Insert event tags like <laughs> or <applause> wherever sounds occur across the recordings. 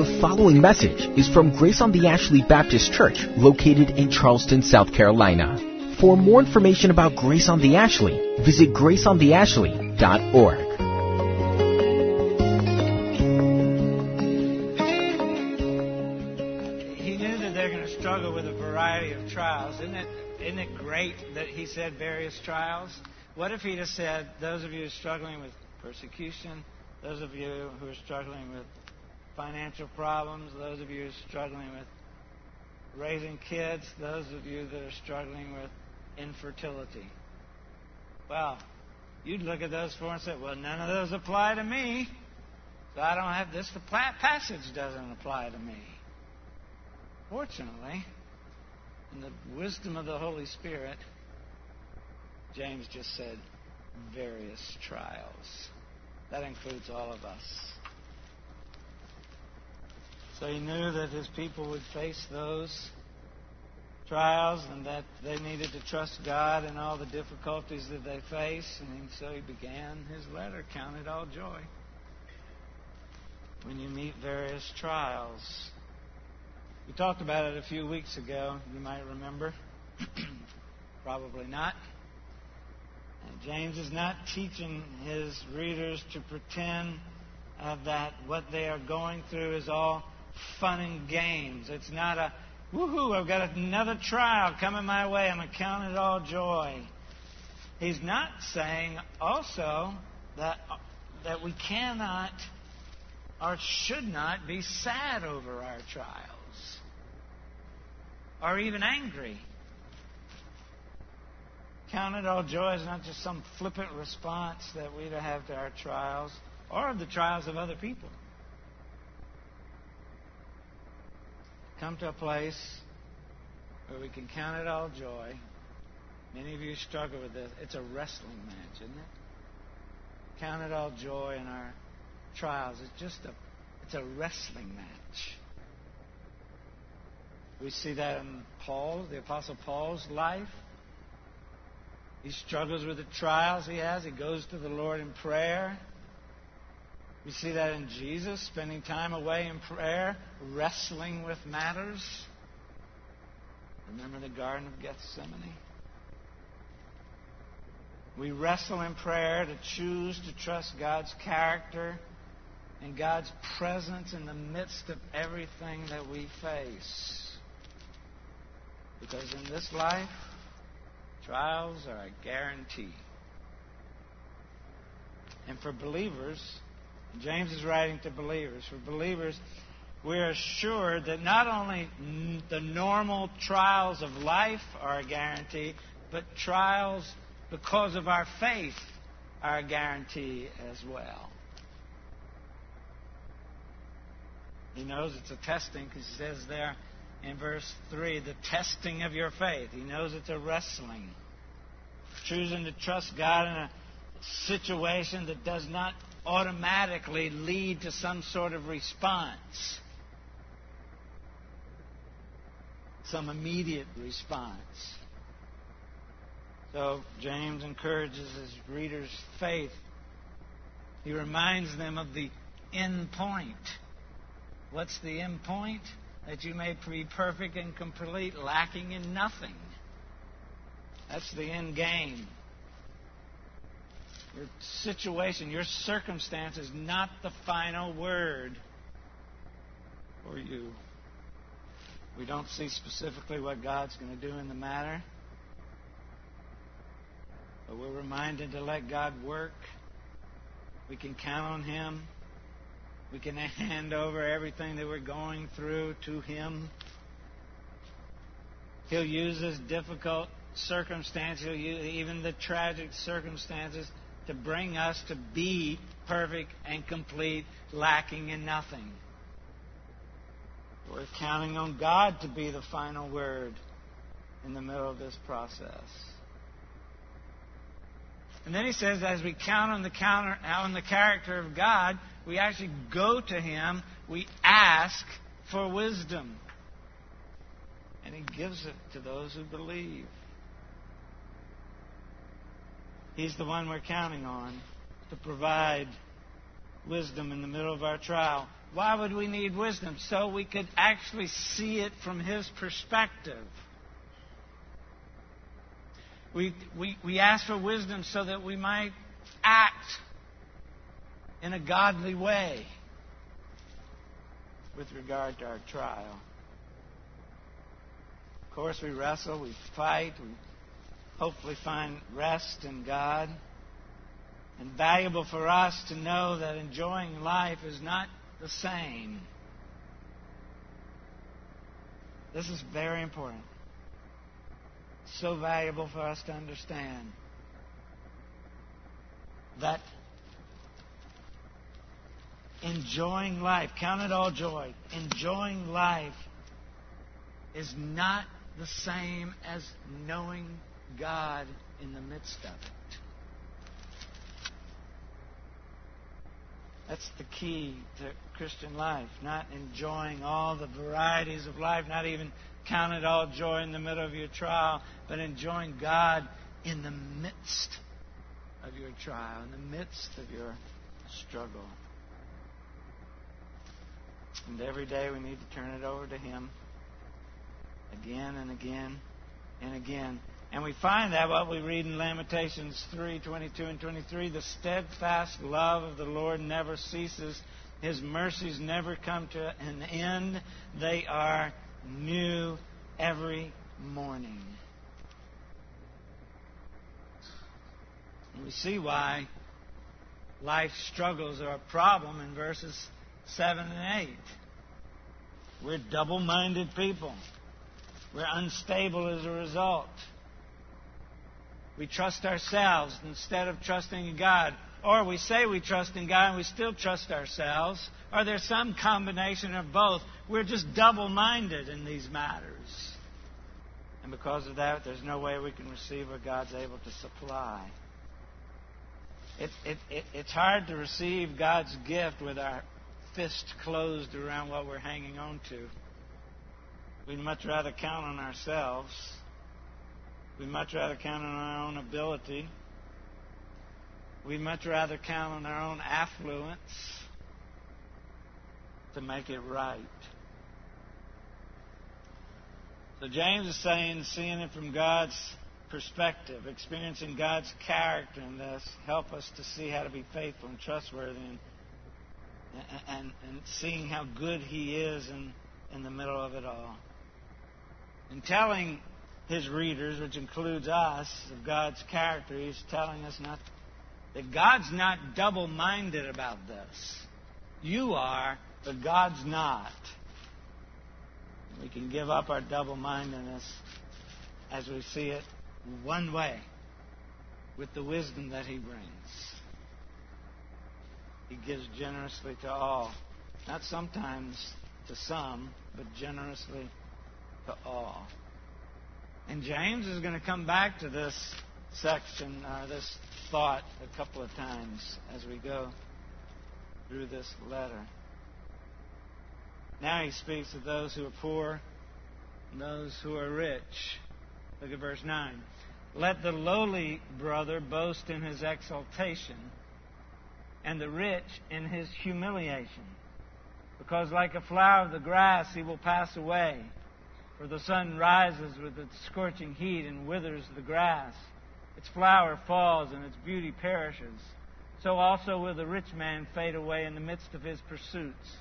The following message is from Grace on the Ashley Baptist Church, located in Charleston, South Carolina. For more information about Grace on the Ashley, visit graceontheashley.org. He knew that they're going to struggle with a variety of trials. Isn't it, isn't it great that he said various trials? What if he just said, those of you struggling with persecution, those of you who are struggling with financial problems, those of you who are struggling with raising kids, those of you that are struggling with infertility. Well, you'd look at those four and say, well, none of those apply to me. So I don't have this. The passage doesn't apply to me. Fortunately, in the wisdom of the Holy Spirit, James just said various trials. That includes all of us. So he knew that his people would face those trials and that they needed to trust God in all the difficulties that they face. And so he began his letter, Count it all joy. When you meet various trials. We talked about it a few weeks ago, you might remember. <clears throat> Probably not. And James is not teaching his readers to pretend uh, that what they are going through is all fun and games. It's not a, woohoo, I've got another trial coming my way. I'm going to count it all joy. He's not saying also that, that we cannot or should not be sad over our trials or even angry. Count it all joy is not just some flippant response that we have to our trials or the trials of other people. Come to a place where we can count it all joy. Many of you struggle with this. It's a wrestling match, isn't it? Count it all joy in our trials. It's just a it's a wrestling match. We see that in Paul, the Apostle Paul's life. He struggles with the trials he has. He goes to the Lord in prayer. We see that in Jesus, spending time away in prayer, wrestling with matters. Remember the Garden of Gethsemane? We wrestle in prayer to choose to trust God's character and God's presence in the midst of everything that we face. Because in this life, trials are a guarantee. And for believers, James is writing to believers. For believers, we are assured that not only the normal trials of life are a guarantee, but trials because of our faith are a guarantee as well. He knows it's a testing because he says there in verse 3 the testing of your faith. He knows it's a wrestling. Choosing to trust God in a situation that does not automatically lead to some sort of response, some immediate response. So James encourages his readers' faith. He reminds them of the end point. What's the end point? That you may be perfect and complete, lacking in nothing. That's the end game. Your situation, your circumstance is not the final word for you. We don't see specifically what God's going to do in the matter. But we're reminded to let God work. We can count on Him. We can <laughs> hand over everything that we're going through to Him. He'll use this difficult circumstance, use even the tragic circumstances to bring us to be perfect and complete, lacking in nothing. We're counting on God to be the final word in the middle of this process. And then he says, as we count on the, counter, on the character of God, we actually go to Him, we ask for wisdom. And He gives it to those who believe. He's the one we're counting on to provide wisdom in the middle of our trial. Why would we need wisdom? So we could actually see it from his perspective. We, we, we ask for wisdom so that we might act in a godly way with regard to our trial. Of course, we wrestle, we fight, we hopefully find rest in God. And valuable for us to know that enjoying life is not the same. This is very important. So valuable for us to understand that enjoying life, count it all joy, enjoying life is not the same as knowing God in the midst of it. That's the key to Christian life. Not enjoying all the varieties of life, not even count it all joy in the middle of your trial, but enjoying God in the midst of your trial, in the midst of your struggle. And every day we need to turn it over to Him again and again and again. And we find that what we read in Lamentations 3 22 and 23 the steadfast love of the Lord never ceases, His mercies never come to an end. They are new every morning. And we see why life struggles are a problem in verses 7 and 8. We're double minded people. We're unstable as a result. We trust ourselves instead of trusting in God. Or we say we trust in God and we still trust ourselves. Or there's some combination of both. We're just double minded in these matters. And because of that, there's no way we can receive what God's able to supply. It, it, it, it's hard to receive God's gift with our fist closed around what we're hanging on to. We'd much rather count on ourselves We'd much rather count on our own ability. We'd much rather count on our own affluence to make it right. So James is saying, seeing it from God's perspective, experiencing God's character in this, help us to see how to be faithful and trustworthy and, and, and seeing how good He is in, in the middle of it all. And telling his readers, which includes us, of God's character, he's telling us not that God's not double minded about this. You are, but God's not. We can give up our double mindedness as we see it one way with the wisdom that He brings. He gives generously to all, not sometimes to some, but generously to all. And James is going to come back to this section, uh, this thought, a couple of times as we go through this letter. Now he speaks of those who are poor and those who are rich. Look at verse 9. Let the lowly brother boast in his exaltation, and the rich in his humiliation. Because like a flower of the grass, he will pass away. For the sun rises with its scorching heat and withers the grass. Its flower falls and its beauty perishes. So also will the rich man fade away in the midst of his pursuits.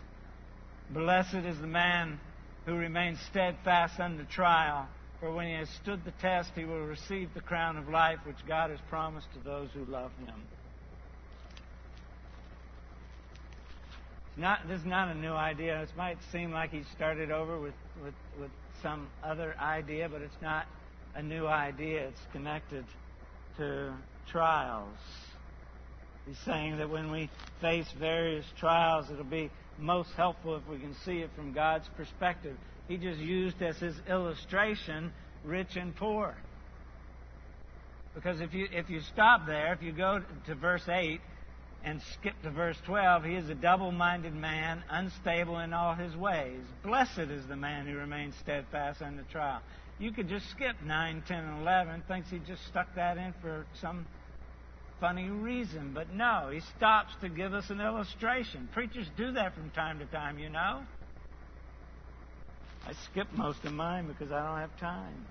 Blessed is the man who remains steadfast under trial, for when he has stood the test, he will receive the crown of life which God has promised to those who love him. Not, this is not a new idea. This might seem like he started over with, with, with some other idea, but it's not a new idea. It's connected to trials. He's saying that when we face various trials, it'll be most helpful if we can see it from God's perspective. He just used as his illustration rich and poor. Because if you if you stop there, if you go to verse 8, and skip to verse 12, he is a double minded man, unstable in all his ways. Blessed is the man who remains steadfast under trial. You could just skip 9, 10, and 11, thinks he just stuck that in for some funny reason. But no, he stops to give us an illustration. Preachers do that from time to time, you know. I skip most of mine because I don't have time.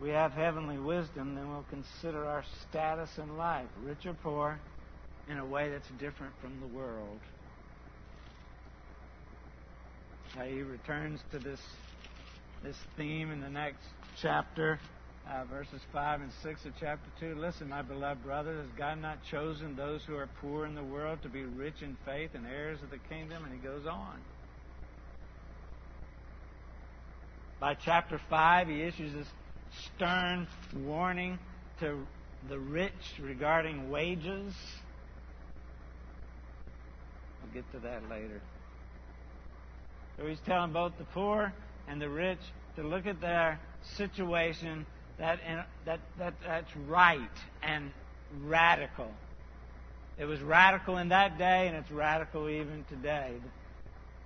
We have heavenly wisdom, then we'll consider our status in life, rich or poor, in a way that's different from the world. he returns to this, this theme in the next chapter uh, verses 5 and 6 of chapter 2. Listen, my beloved brothers, has God not chosen those who are poor in the world to be rich in faith and heirs of the kingdom? And he goes on. By chapter 5, he issues this stern warning to the rich regarding wages. I'll get to that later. So he's telling both the poor and the rich to look at their situation that, that, that, that's right and radical. It was radical in that day, and it's radical even today.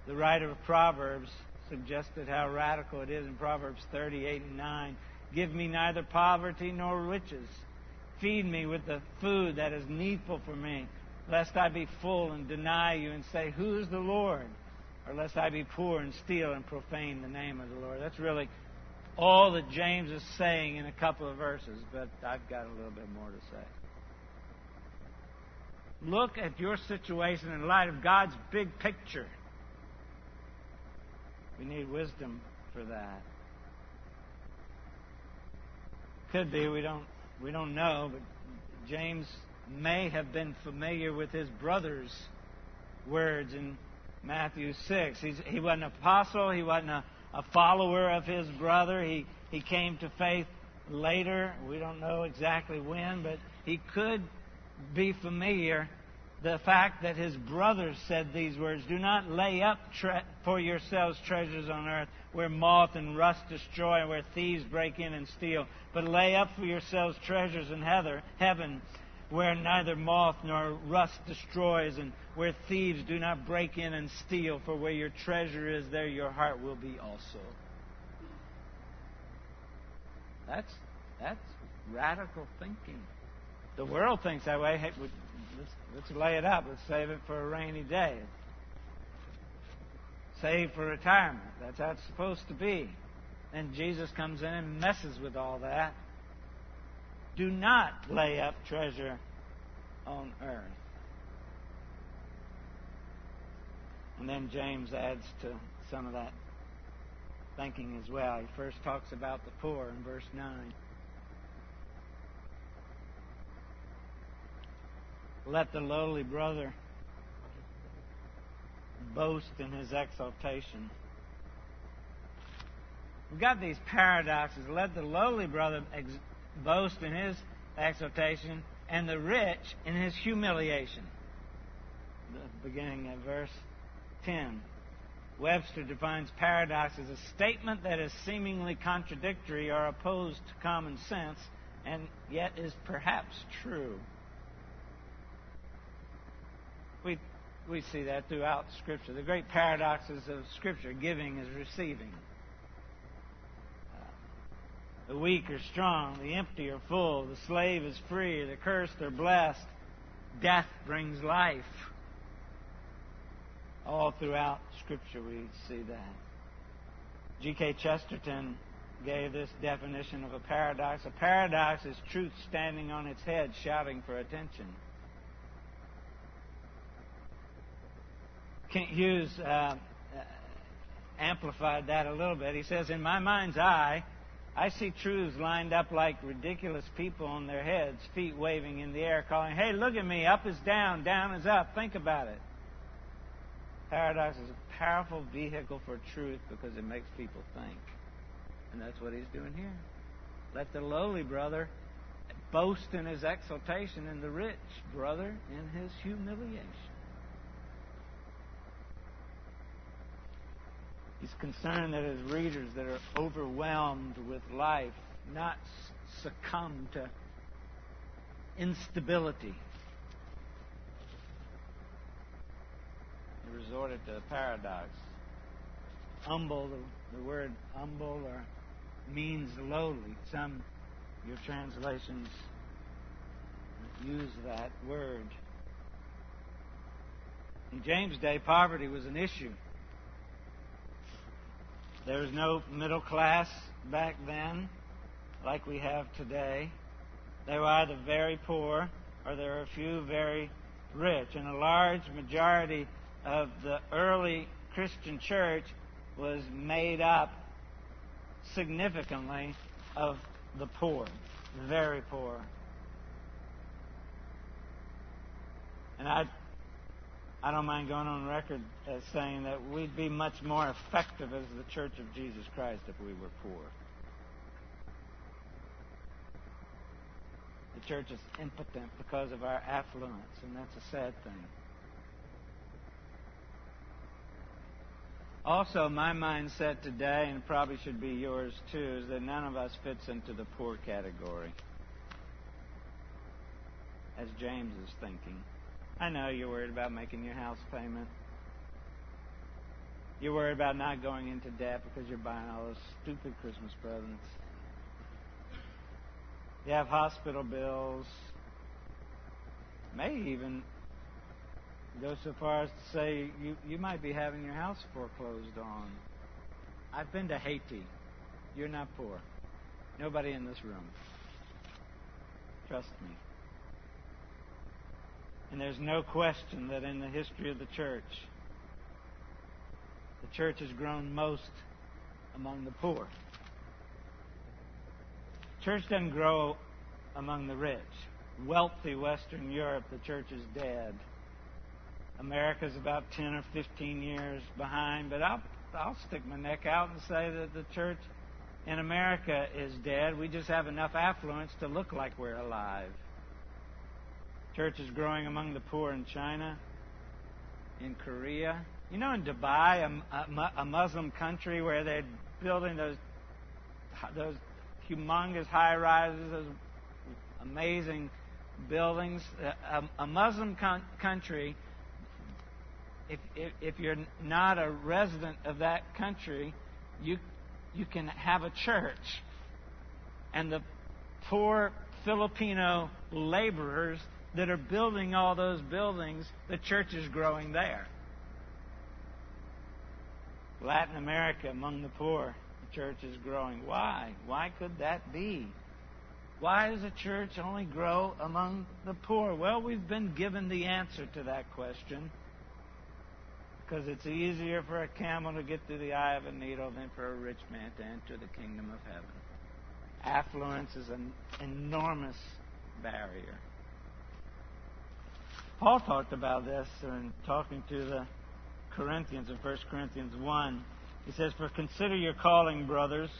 The writer of Proverbs suggested how radical it is in Proverbs 38 and 9. Give me neither poverty nor riches. Feed me with the food that is needful for me, lest I be full and deny you and say, Who is the Lord? Or lest I be poor and steal and profane the name of the Lord. That's really all that James is saying in a couple of verses, but I've got a little bit more to say. Look at your situation in light of God's big picture. We need wisdom for that. Could be, we don't we don't know, but James may have been familiar with his brother's words in Matthew 6. He's, he wasn't an apostle, he wasn't a a follower of his brother. He, he came to faith later. We don't know exactly when, but he could be familiar. The fact that his brother said these words Do not lay up tre- for yourselves treasures on earth where moth and rust destroy and where thieves break in and steal, but lay up for yourselves treasures in heather, heaven where neither moth nor rust destroys, and where thieves do not break in and steal. For where your treasure is, there your heart will be also. That's that's radical thinking. The world thinks that way. Hey, let's, let's lay it up. Let's save it for a rainy day. Save for retirement. That's how it's supposed to be. And Jesus comes in and messes with all that. Do not lay up treasure on earth. And then James adds to some of that thinking as well. He first talks about the poor in verse 9. Let the lowly brother boast in his exaltation. We've got these paradoxes. Let the lowly brother ex- boast in his exaltation, and the rich in his humiliation. The beginning of verse 10. Webster defines paradox as a statement that is seemingly contradictory or opposed to common sense and yet is perhaps true. We, we see that throughout Scripture. The great paradoxes of Scripture giving is receiving. The weak are strong, the empty are full, the slave is free, the cursed are blessed. Death brings life. All throughout Scripture we see that. G.K. Chesterton gave this definition of a paradox. A paradox is truth standing on its head, shouting for attention. Kent Hughes uh, uh amplified that a little bit. He says, In my mind's eye, I see truths lined up like ridiculous people on their heads, feet waving in the air, calling, Hey, look at me. Up is down, down is up. Think about it. Paradox is a powerful vehicle for truth because it makes people think. And that's what he's doing here. Let the lowly brother boast in his exaltation, and the rich brother in his humiliation. He's concerned that his readers that are overwhelmed with life not succumb to instability. He resorted to a paradox. Humble, the, the word humble or means lowly. Some your translations use that word. In James' day, poverty was an issue. There was no middle class back then like we have today. They were either very poor or there were a few very rich. And a large majority of the early Christian church was made up significantly of the poor, very poor. And I, I don't mind going on record as saying that we'd be much more effective as the Church of Jesus Christ if we were poor. The church is impotent because of our affluence, and that's a sad thing. Also, my mindset today, and probably should be yours too, is that none of us fits into the poor category. As James is thinking. I know you're worried about making your house payment. You're worried about not going into debt because you're buying all those stupid Christmas presents. You have hospital bills. May even go so far as to say you, you might be having your house foreclosed on. I've been to Haiti. You're not poor. Nobody in this room. Trust me. And there's no question that in the history of the church, the church has grown most among the poor. Church doesn't grow among the rich. Wealthy Western Europe, the church is dead. America's about 10 or 15 years behind, but I'll, I'll stick my neck out and say that the church in America is dead. We just have enough affluence to look like we're alive. Church is growing among the poor in China, in Korea. You know, in Dubai, a, a Muslim country where they're building those those humongous high rises, those amazing buildings. A, a Muslim con- country, if, if, if you're not a resident of that country, you, you can have a church. And the poor Filipino laborers that are building all those buildings, the church is growing there. Latin America, among the poor, the church is growing. Why? Why could that be? Why does a church only grow among the poor? Well, we've been given the answer to that question. Because it's easier for a camel to get through the eye of a needle than for a rich man to enter the kingdom of heaven. Affluence is an enormous barrier. Paul talked about this in talking to the Corinthians in 1 Corinthians 1. He says, For consider your calling, brothers.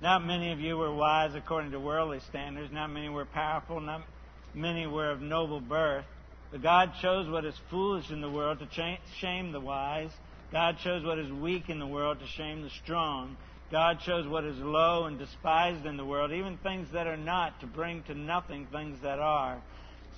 Not many of you were wise according to worldly standards. Not many were powerful. Not many were of noble birth. But God chose what is foolish in the world to shame the wise. God chose what is weak in the world to shame the strong. God chose what is low and despised in the world, even things that are not, to bring to nothing things that are,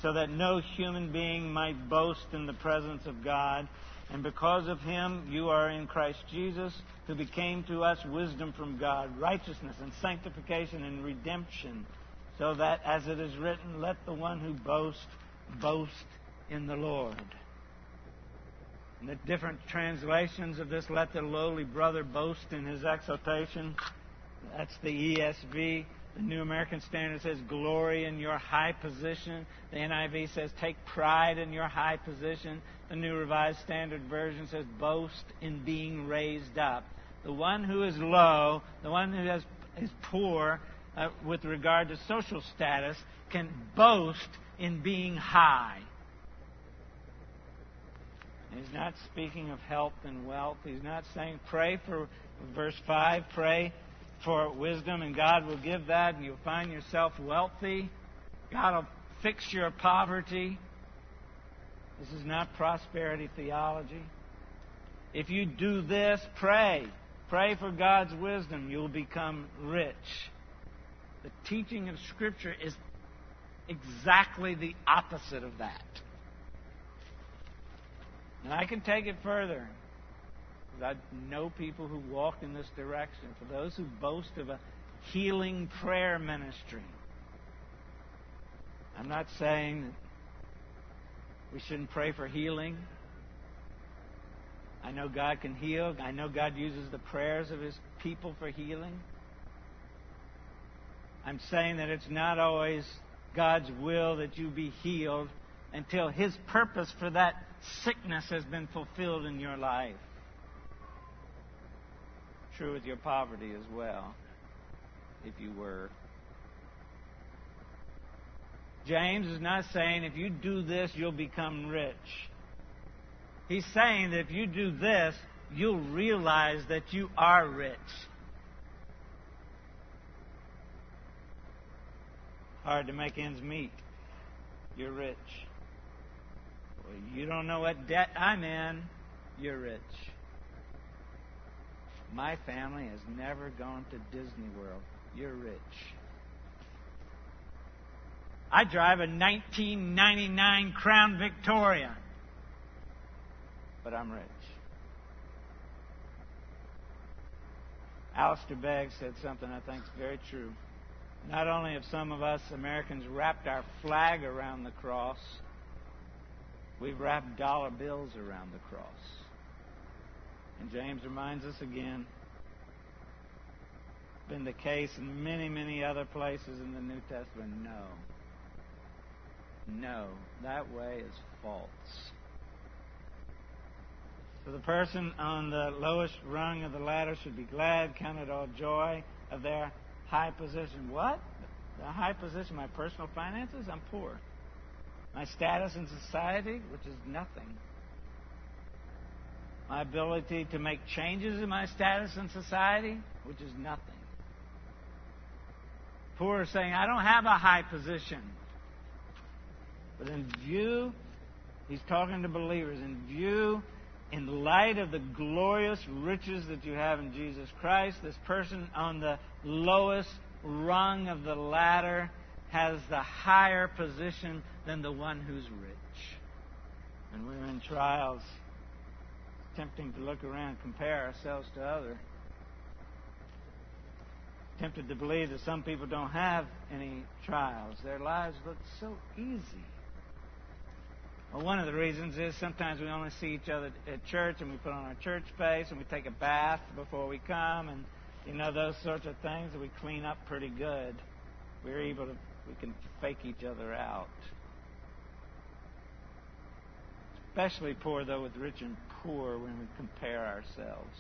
so that no human being might boast in the presence of God. And because of him, you are in Christ Jesus, who became to us wisdom from God, righteousness and sanctification and redemption, so that, as it is written, let the one who boasts boast in the Lord. And the different translations of this, let the lowly brother boast in his exaltation. That's the ESV. The New American Standard says, glory in your high position. The NIV says, take pride in your high position. The New Revised Standard Version says, boast in being raised up. The one who is low, the one who has, is poor uh, with regard to social status, can boast in being high. He's not speaking of health and wealth. He's not saying pray for, verse 5, pray for wisdom, and God will give that, and you'll find yourself wealthy. God will fix your poverty. This is not prosperity theology. If you do this, pray. Pray for God's wisdom. You'll become rich. The teaching of Scripture is exactly the opposite of that. And I can take it further. I know people who walk in this direction. For those who boast of a healing prayer ministry, I'm not saying that we shouldn't pray for healing. I know God can heal. I know God uses the prayers of His people for healing. I'm saying that it's not always God's will that you be healed until His purpose for that sickness has been fulfilled in your life. True with your poverty as well, if you were. James is not saying if you do this, you'll become rich. He's saying that if you do this, you'll realize that you are rich. Hard to make ends meet. You're rich. Well, you don't know what debt I'm in. You're rich. My family has never gone to Disney World. You're rich. I drive a 1999 Crown Victoria but I'm rich. Alistair Begg said something I think is very true. Not only have some of us Americans wrapped our flag around the cross, we've wrapped dollar bills around the cross. And James reminds us again, been the case in many, many other places in the New Testament. No. No, that way is false. For the person on the lowest rung of the ladder should be glad, count it all joy of their high position. What? The high position, my personal finances? I'm poor. My status in society, which is nothing. My ability to make changes in my status in society, which is nothing. Poor saying, I don't have a high position. But in view, he's talking to believers, in view in light of the glorious riches that you have in Jesus Christ, this person on the lowest rung of the ladder has the higher position than the one who's rich. And we're in trials, tempting to look around and compare ourselves to others. Tempted to believe that some people don't have any trials. Their lives look so easy. Well, one of the reasons is sometimes we only see each other at church and we put on our church face and we take a bath before we come and you know those sorts of things we clean up pretty good. We're able to we can fake each other out. Especially poor though with rich and poor when we compare ourselves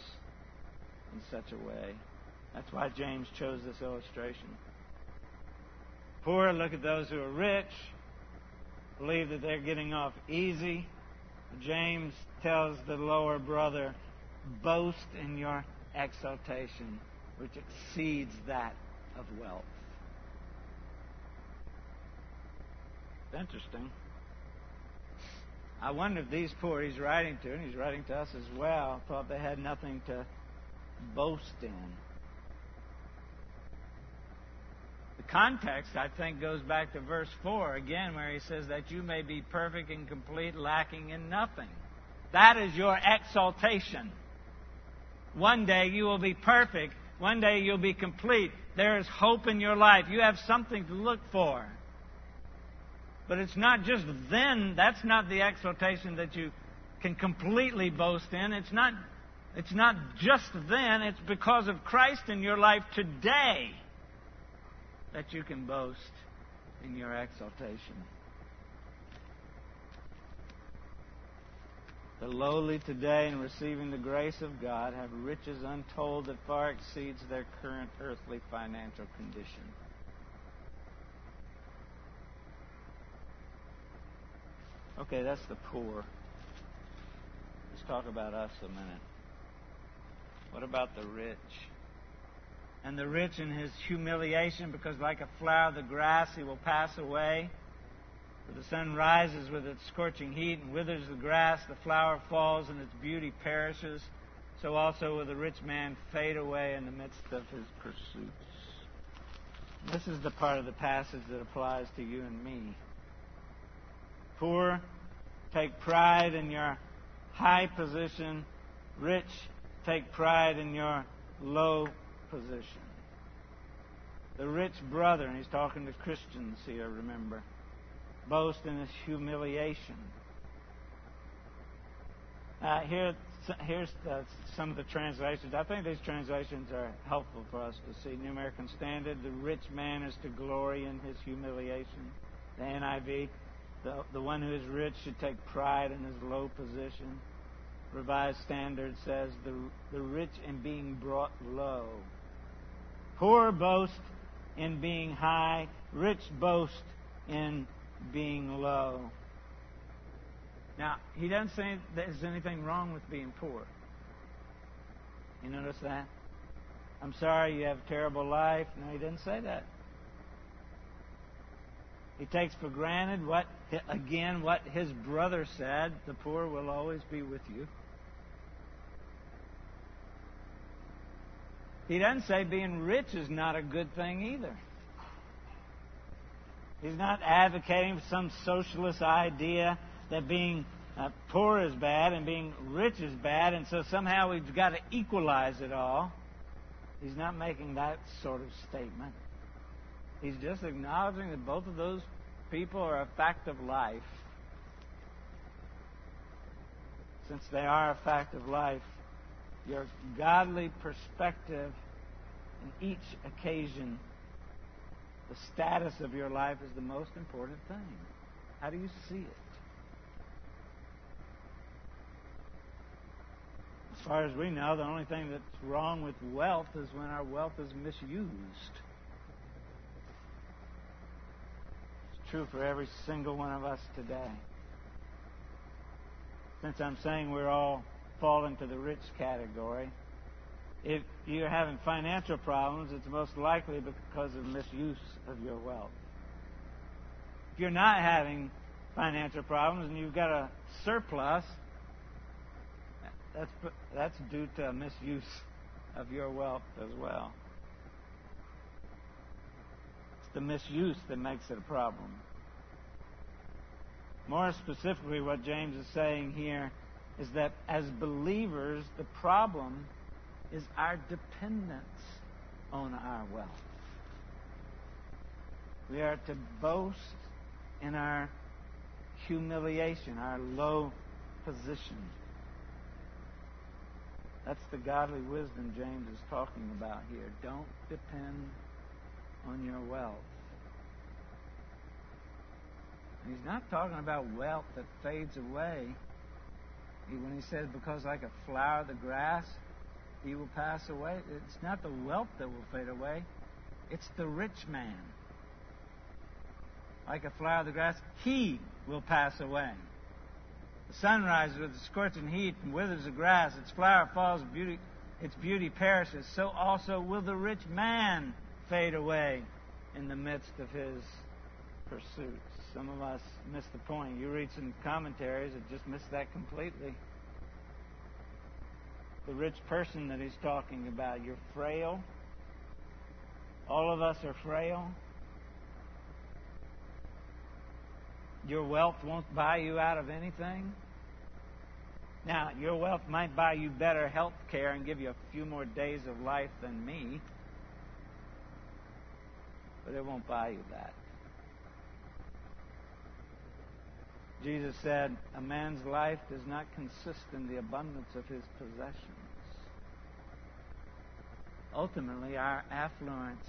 in such a way. That's why James chose this illustration. Poor look at those who are rich believe that they're getting off easy. James tells the lower brother, boast in your exaltation, which exceeds that of wealth. Interesting. I wonder if these poor he's writing to, and he's writing to us as well, thought they had nothing to boast in. The context, I think, goes back to verse 4 again, where he says that you may be perfect and complete, lacking in nothing. That is your exaltation. One day you will be perfect. One day you'll be complete. There is hope in your life. You have something to look for. But it's not just then, that's not the exaltation that you can completely boast in. It's not, it's not just then, it's because of Christ in your life today that you can boast in your exaltation. The lowly today in receiving the grace of God have riches untold that far exceeds their current earthly financial condition. Okay, that's the poor. Let's talk about us a minute. What about the rich? and the rich in his humiliation, because like a flower the grass he will pass away. For the sun rises with its scorching heat and withers the grass, the flower falls and its beauty perishes. So also will the rich man fade away in the midst of his pursuits. This is the part of the passage that applies to you and me. Poor, take pride in your high position. Rich, take pride in your low position. The rich brother, and he's talking to Christians here, remember. boast in his humiliation. Uh, here, here's the, some of the translations. I think these translations are helpful for us to see. New American Standard, the rich man is to glory in his humiliation. The NIV, the, the one who is rich should take pride in his low position. Revised Standard says, the, the rich in being brought low. Poor boast in being high, rich boast in being low. Now, he doesn't say there's anything wrong with being poor. You notice that? I'm sorry you have a terrible life. No, he doesn't say that. He takes for granted what, again, what his brother said the poor will always be with you. He doesn't say being rich is not a good thing either. He's not advocating some socialist idea that being uh, poor is bad and being rich is bad, and so somehow we've got to equalize it all. He's not making that sort of statement. He's just acknowledging that both of those people are a fact of life. Since they are a fact of life, your godly perspective in each occasion the status of your life is the most important thing. How do you see it? As far as we know, the only thing that's wrong with wealth is when our wealth is misused. It's true for every single one of us today. Since I'm saying we're all fall into the rich category, if you're having financial problems, it's most likely because of misuse of your wealth. If you're not having financial problems and you've got a surplus, that's, that's due to misuse of your wealth as well. The misuse that makes it a problem. More specifically, what James is saying here is that as believers, the problem is our dependence on our wealth. We are to boast in our humiliation, our low position. That's the godly wisdom James is talking about here. Don't depend on your wealth. He's not talking about wealth that fades away. He, When he says, because like a flower of the grass, he will pass away. It's not the wealth that will fade away, it's the rich man. Like a flower of the grass, he will pass away. The sun rises with a scorching heat and withers the grass. Its flower falls, beauty, its beauty perishes. So also will the rich man fade away in the midst of his pursuits. Some of us miss the point. You read some commentaries and just miss that completely the rich person that he's talking about. You're frail. All of us are frail. Your wealth won't buy you out of anything. Now, your wealth might buy you better health care and give you a few more days of life than me, but it won't buy you that. Jesus said, A man's life does not consist in the abundance of his possessions. Ultimately, our affluence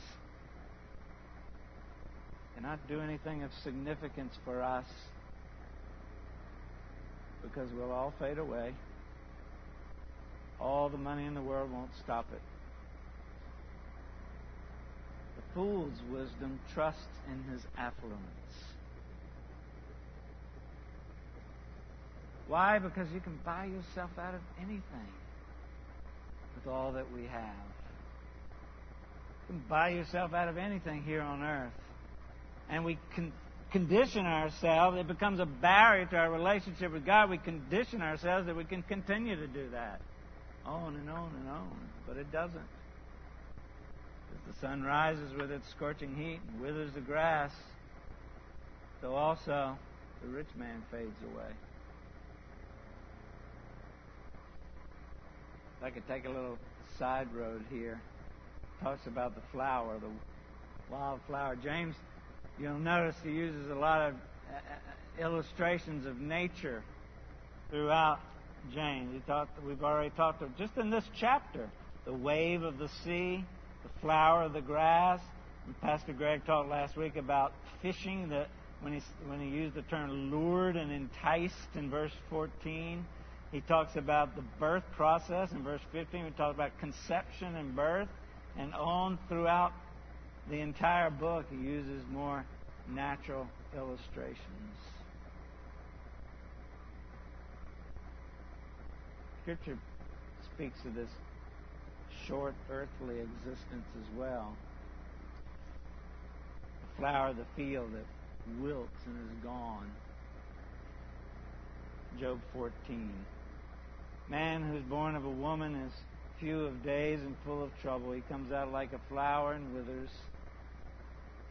cannot do anything of significance for us because we'll all fade away. All the money in the world won't stop it. Fool's wisdom trusts in his affluence. Why? Because you can buy yourself out of anything with all that we have. You can buy yourself out of anything here on earth. And we can condition ourselves, it becomes a barrier to our relationship with God. We condition ourselves that we can continue to do that. On and on and on. But it doesn't. The sun rises with its scorching heat and withers the grass, so also the rich man fades away. If I could take a little side road here, talks about the flower, the wildflower. James, you'll notice he uses a lot of uh, illustrations of nature throughout James. He talked, we've already talked of just in this chapter the wave of the sea, the flower of the grass. And Pastor Greg talked last week about fishing, that when he, when he used the term lured and enticed in verse 14. He talks about the birth process in verse 15. We talk about conception and birth. And on throughout the entire book, he uses more natural illustrations. Scripture speaks of this short earthly existence as well. The flower of the field that wilts and is gone. Job 14. Man who's born of a woman is few of days and full of trouble. He comes out like a flower and withers.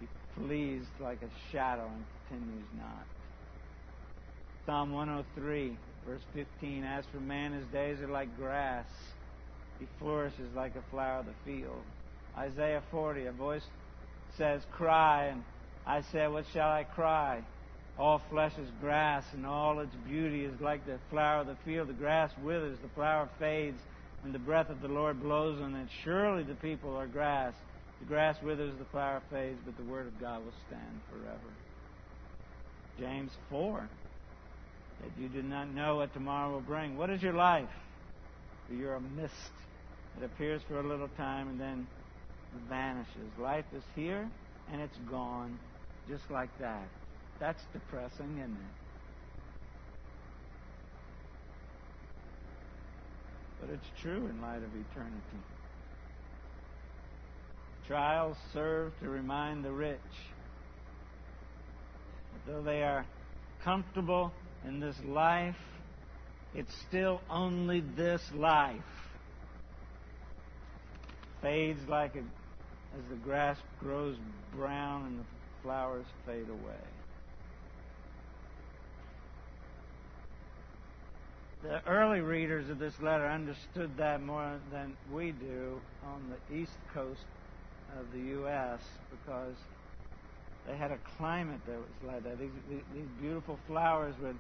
He flees like a shadow and continues not. Psalm 103, verse 15 As for man, his days are like grass. He flourishes like a flower of the field. Isaiah 40, a voice says, Cry. And I said, What shall I cry? All flesh is grass, and all its beauty is like the flower of the field. The grass withers, the flower fades, and the breath of the Lord blows on it. Surely the people are grass. The grass withers, the flower fades, but the word of God will stand forever. James 4 that you do not know what tomorrow will bring. What is your life? You're a mist. It appears for a little time and then vanishes. Life is here and it's gone just like that. That's depressing, isn't it? But it's true in light of eternity. Trials serve to remind the rich that though they are comfortable in this life, it's still only this life. Fades like a, as the grass grows brown and the flowers fade away. The early readers of this letter understood that more than we do on the east coast of the U.S. because they had a climate that was like that. These, these beautiful flowers would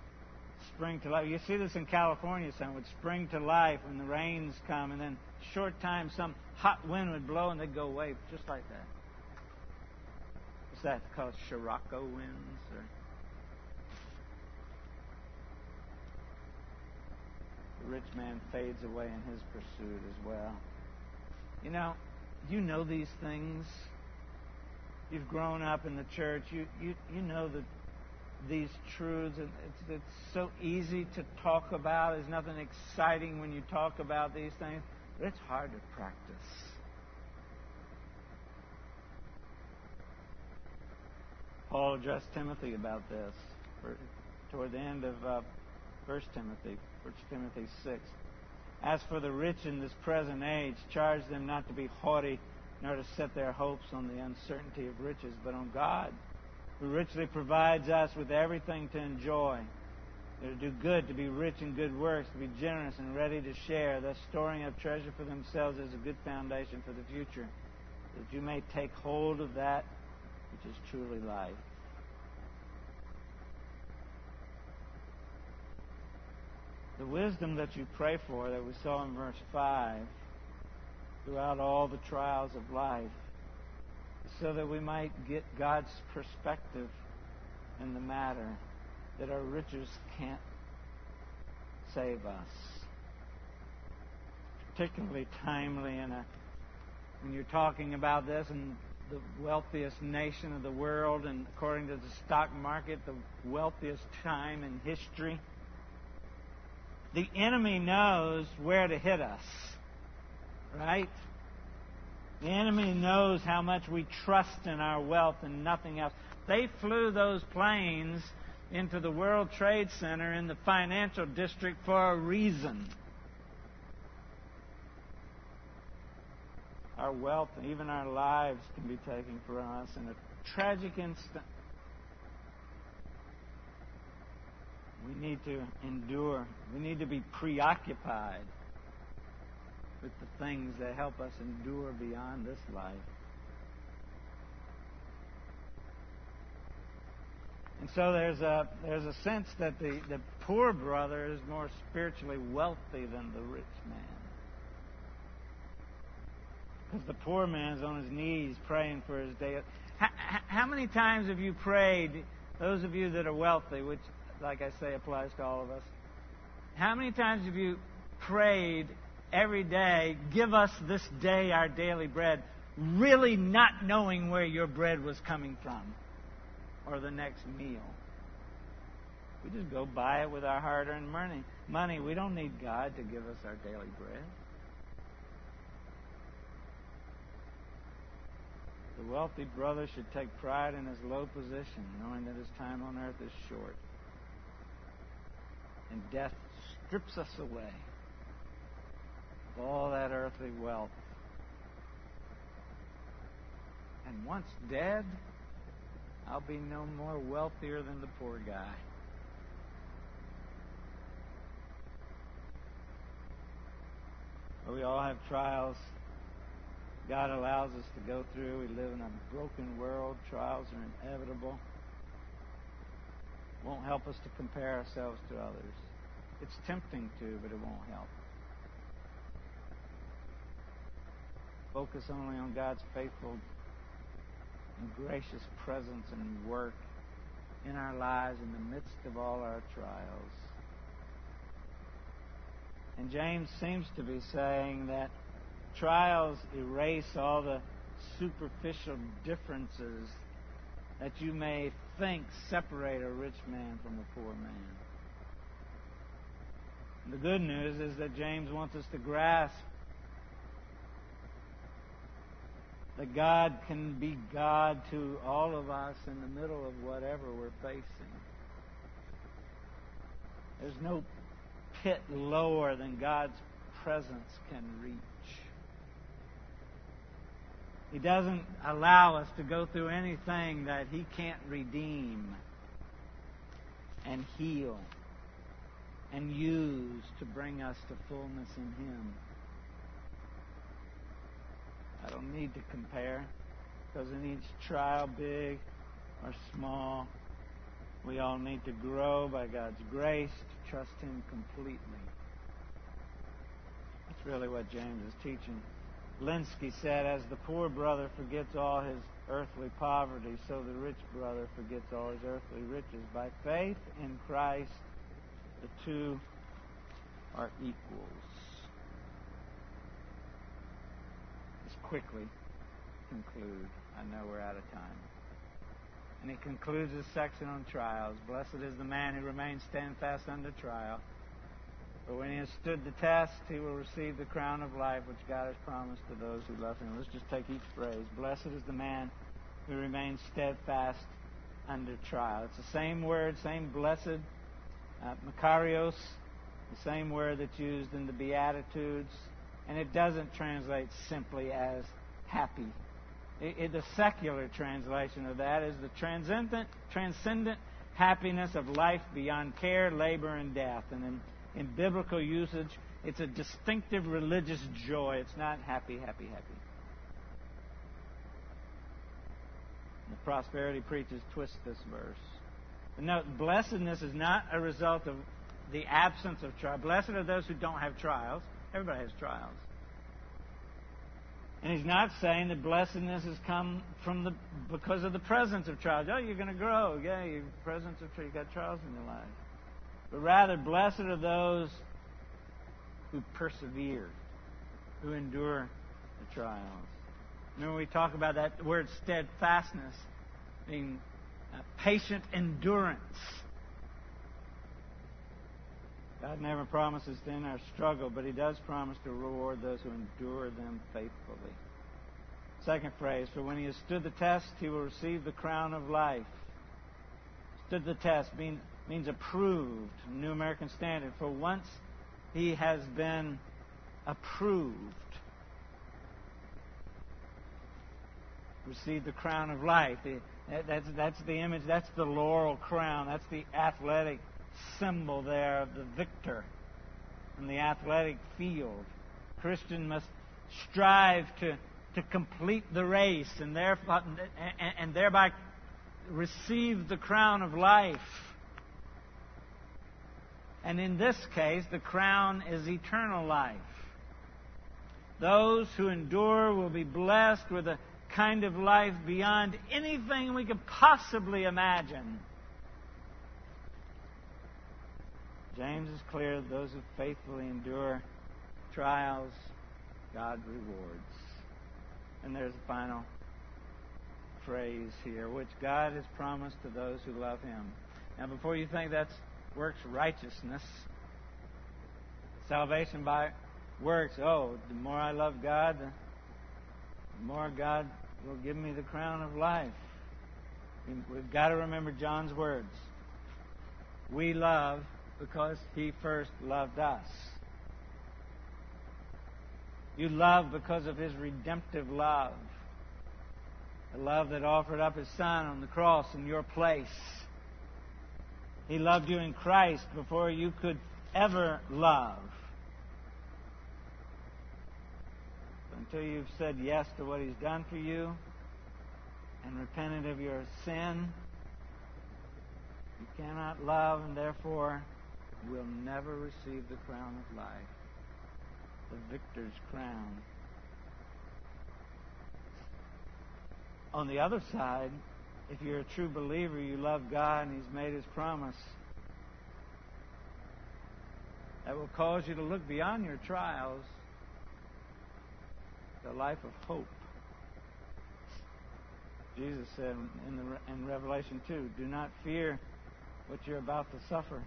spring to life. You see this in California, some would spring to life when the rains come, and then short time some hot wind would blow and they'd go away just like that. Is that called? Scirocco winds? Or the rich man fades away in his pursuit as well. You know, you know these things. You've grown up in the church. You you you know that these truths, it's, it's so easy to talk about. There's nothing exciting when you talk about these things, but it's hard to practice. Paul addressed Timothy about this toward the end of uh, 1 Timothy, 1 Timothy 6. As for the rich in this present age, charge them not to be haughty, nor to set their hopes on the uncertainty of riches, but on God who richly provides us with everything to enjoy. To do good, to be rich in good works, to be generous and ready to share, thus storing up treasure for themselves as a good foundation for the future, that you may take hold of that which is truly life. The wisdom that you pray for, that we saw in verse 5, throughout all the trials of life, so that we might get God's perspective in the matter, that our riches can't save us. Particularly timely in a when you're talking about this and the wealthiest nation of the world, and according to the stock market, the wealthiest time in history. The enemy knows where to hit us, right? The enemy knows how much we trust in our wealth and nothing else. They flew those planes into the World Trade Center in the financial district for a reason. Our wealth and even our lives can be taken from us in a tragic instant. We need to endure. We need to be preoccupied with the things that help us endure beyond this life. And so there's a, there's a sense that the, the poor brother is more spiritually wealthy than the rich man. Because the poor man's on his knees praying for his day. How, how many times have you prayed, those of you that are wealthy, which, like I say, applies to all of us, how many times have you prayed every day, give us this day our daily bread, really not knowing where your bread was coming from or the next meal? We just go buy it with our hard earned money. Money. We don't need God to give us our daily bread. The wealthy brother should take pride in his low position, knowing that his time on earth is short. And death strips us away all that earthly wealth. And once dead, I'll be no more wealthier than the poor guy. We all have trials God allows us to go through. We live in a broken world. Trials are inevitable. Won't help us to compare ourselves to others. It's tempting to, but it won't help. Focus only on God's faithful and gracious presence and work in our lives in the midst of all our trials. And James seems to be saying that trials erase all the superficial differences that you may think separate a rich man from a poor man. The good news is that James wants us to grasp that God can be God to all of us in the middle of whatever we're facing. There's no pit lower than God's presence can reach. He doesn't allow us to go through anything that He can't redeem and heal and use to bring us to fullness in Him. I don't need to compare because in each trial, big or small, we all need to grow by God's grace to trust Him completely. That's really what James is teaching. Lenski said, As the poor brother forgets all his earthly poverty, so the rich brother forgets all his earthly riches. By faith in Christ, the two are equals. Just quickly conclude. I know we're out of time. And he concludes this section on trials. Blessed is the man who remains steadfast under trial. But when he has stood the test, he will receive the crown of life which God has promised to those who love him. Let's just take each phrase. Blessed is the man who remains steadfast under trial. It's the same word, same blessed, uh, Makarios, the same word that's used in the Beatitudes, and it doesn't translate simply as happy. It, it, the secular translation of that is the transcendent, transcendent happiness of life beyond care, labor, and death. And then in biblical usage, it's a distinctive religious joy. It's not happy, happy, happy. The prosperity preachers twist this verse. Note, blessedness is not a result of the absence of trial. Blessed are those who don't have trials. Everybody has trials. And he's not saying that blessedness has come from the because of the presence of trials. Oh, you're going to grow. Yeah, your presence of trials. You got trials in your life but rather, blessed are those who persevere, who endure the trials. Remember, we talk about that word steadfastness, being uh, patient endurance. God never promises to end our struggle, but He does promise to reward those who endure them faithfully. Second phrase, for when He has stood the test, He will receive the crown of life. Stood the test, being means approved, New American Standard. For once he has been approved, received the crown of life. That's, that's the image, that's the laurel crown, that's the athletic symbol there of the victor in the athletic field. Christian must strive to, to complete the race and, and, and thereby receive the crown of life. And in this case, the crown is eternal life. Those who endure will be blessed with a kind of life beyond anything we could possibly imagine. James is clear those who faithfully endure trials, God rewards. And there's a final phrase here, which God has promised to those who love Him. Now, before you think that's works righteousness, salvation by works, oh, the more I love God, the more God will give me the crown of life. We've got to remember John's words. We love because he first loved us. You love because of his redemptive love. The love that offered up his son on the cross in your place. He loved you in Christ before you could ever love. until you've said yes to what He's done for you and repented of your sin, you cannot love and therefore will never receive the crown of life, the victor's crown. On the other side, if you're a true believer, you love God and He's made His promise. That will cause you to look beyond your trials the life of hope. Jesus said in, the, in Revelation 2 Do not fear what you're about to suffer.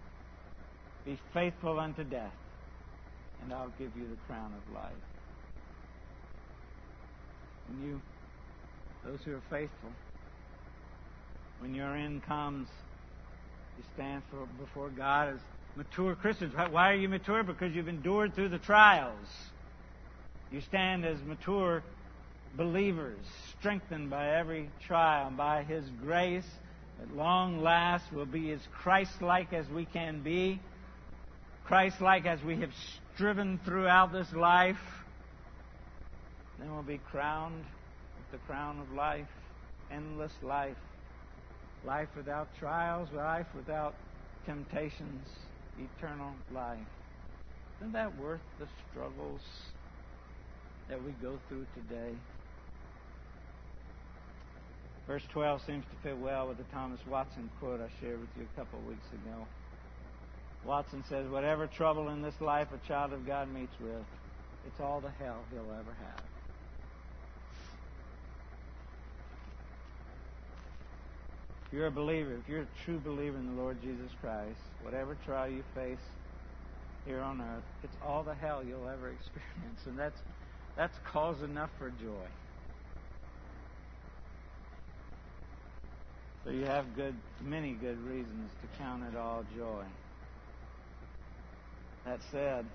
Be faithful unto death, and I'll give you the crown of life. When you, those who are faithful, when your end comes, you stand for, before God as mature Christians. Why are you mature? Because you've endured through the trials. You stand as mature believers, strengthened by every trial, by His grace. At long last, will be as Christ like as we can be, Christ like as we have striven throughout this life. Then we'll be crowned with the crown of life, endless life, life without trials, life without temptations, eternal life. Isn't that worth the struggles? that we go through today. Verse 12 seems to fit well with the Thomas Watson quote I shared with you a couple of weeks ago. Watson says, Whatever trouble in this life a child of God meets with, it's all the hell he'll ever have. If you're a believer, if you're a true believer in the Lord Jesus Christ, whatever trial you face here on earth, it's all the hell you'll ever <laughs> experience. And that's that's cause enough for joy. So you have good, many good reasons to count it all joy. That said,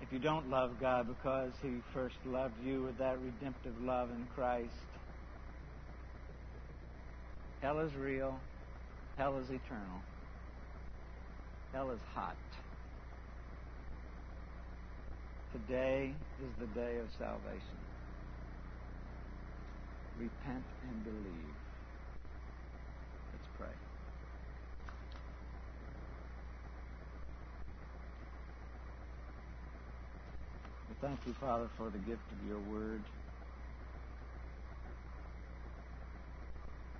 if you don't love God because He first loved you with that redemptive love in Christ, hell is real, hell is eternal, hell is hot. Today is the day of salvation. Repent and believe. Let's pray. We thank you, Father, for the gift of your word.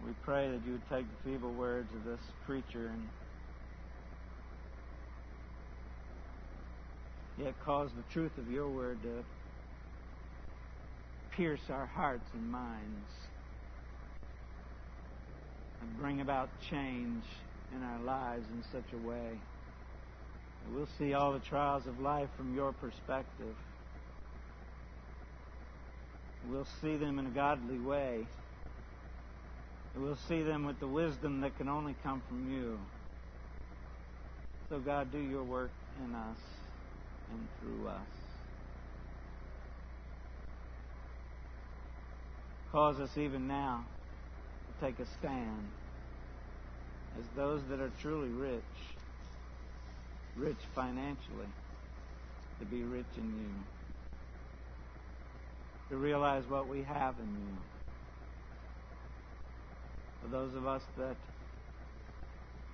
We pray that you would take the feeble words of this preacher and yet cause the truth of your word to pierce our hearts and minds and bring about change in our lives in such a way that we'll see all the trials of life from your perspective. We'll see them in a godly way. We'll see them with the wisdom that can only come from you. So, God, do your work in us and through us. Cause us even now to take a stand as those that are truly rich, rich financially, to be rich in you, to realize what we have in you, For those of us that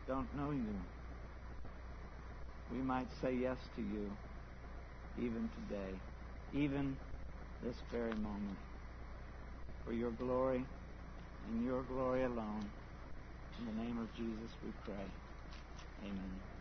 don't know you, we might say yes to you even today, even this very moment. For your glory and your glory alone. In the name of Jesus we pray. Amen.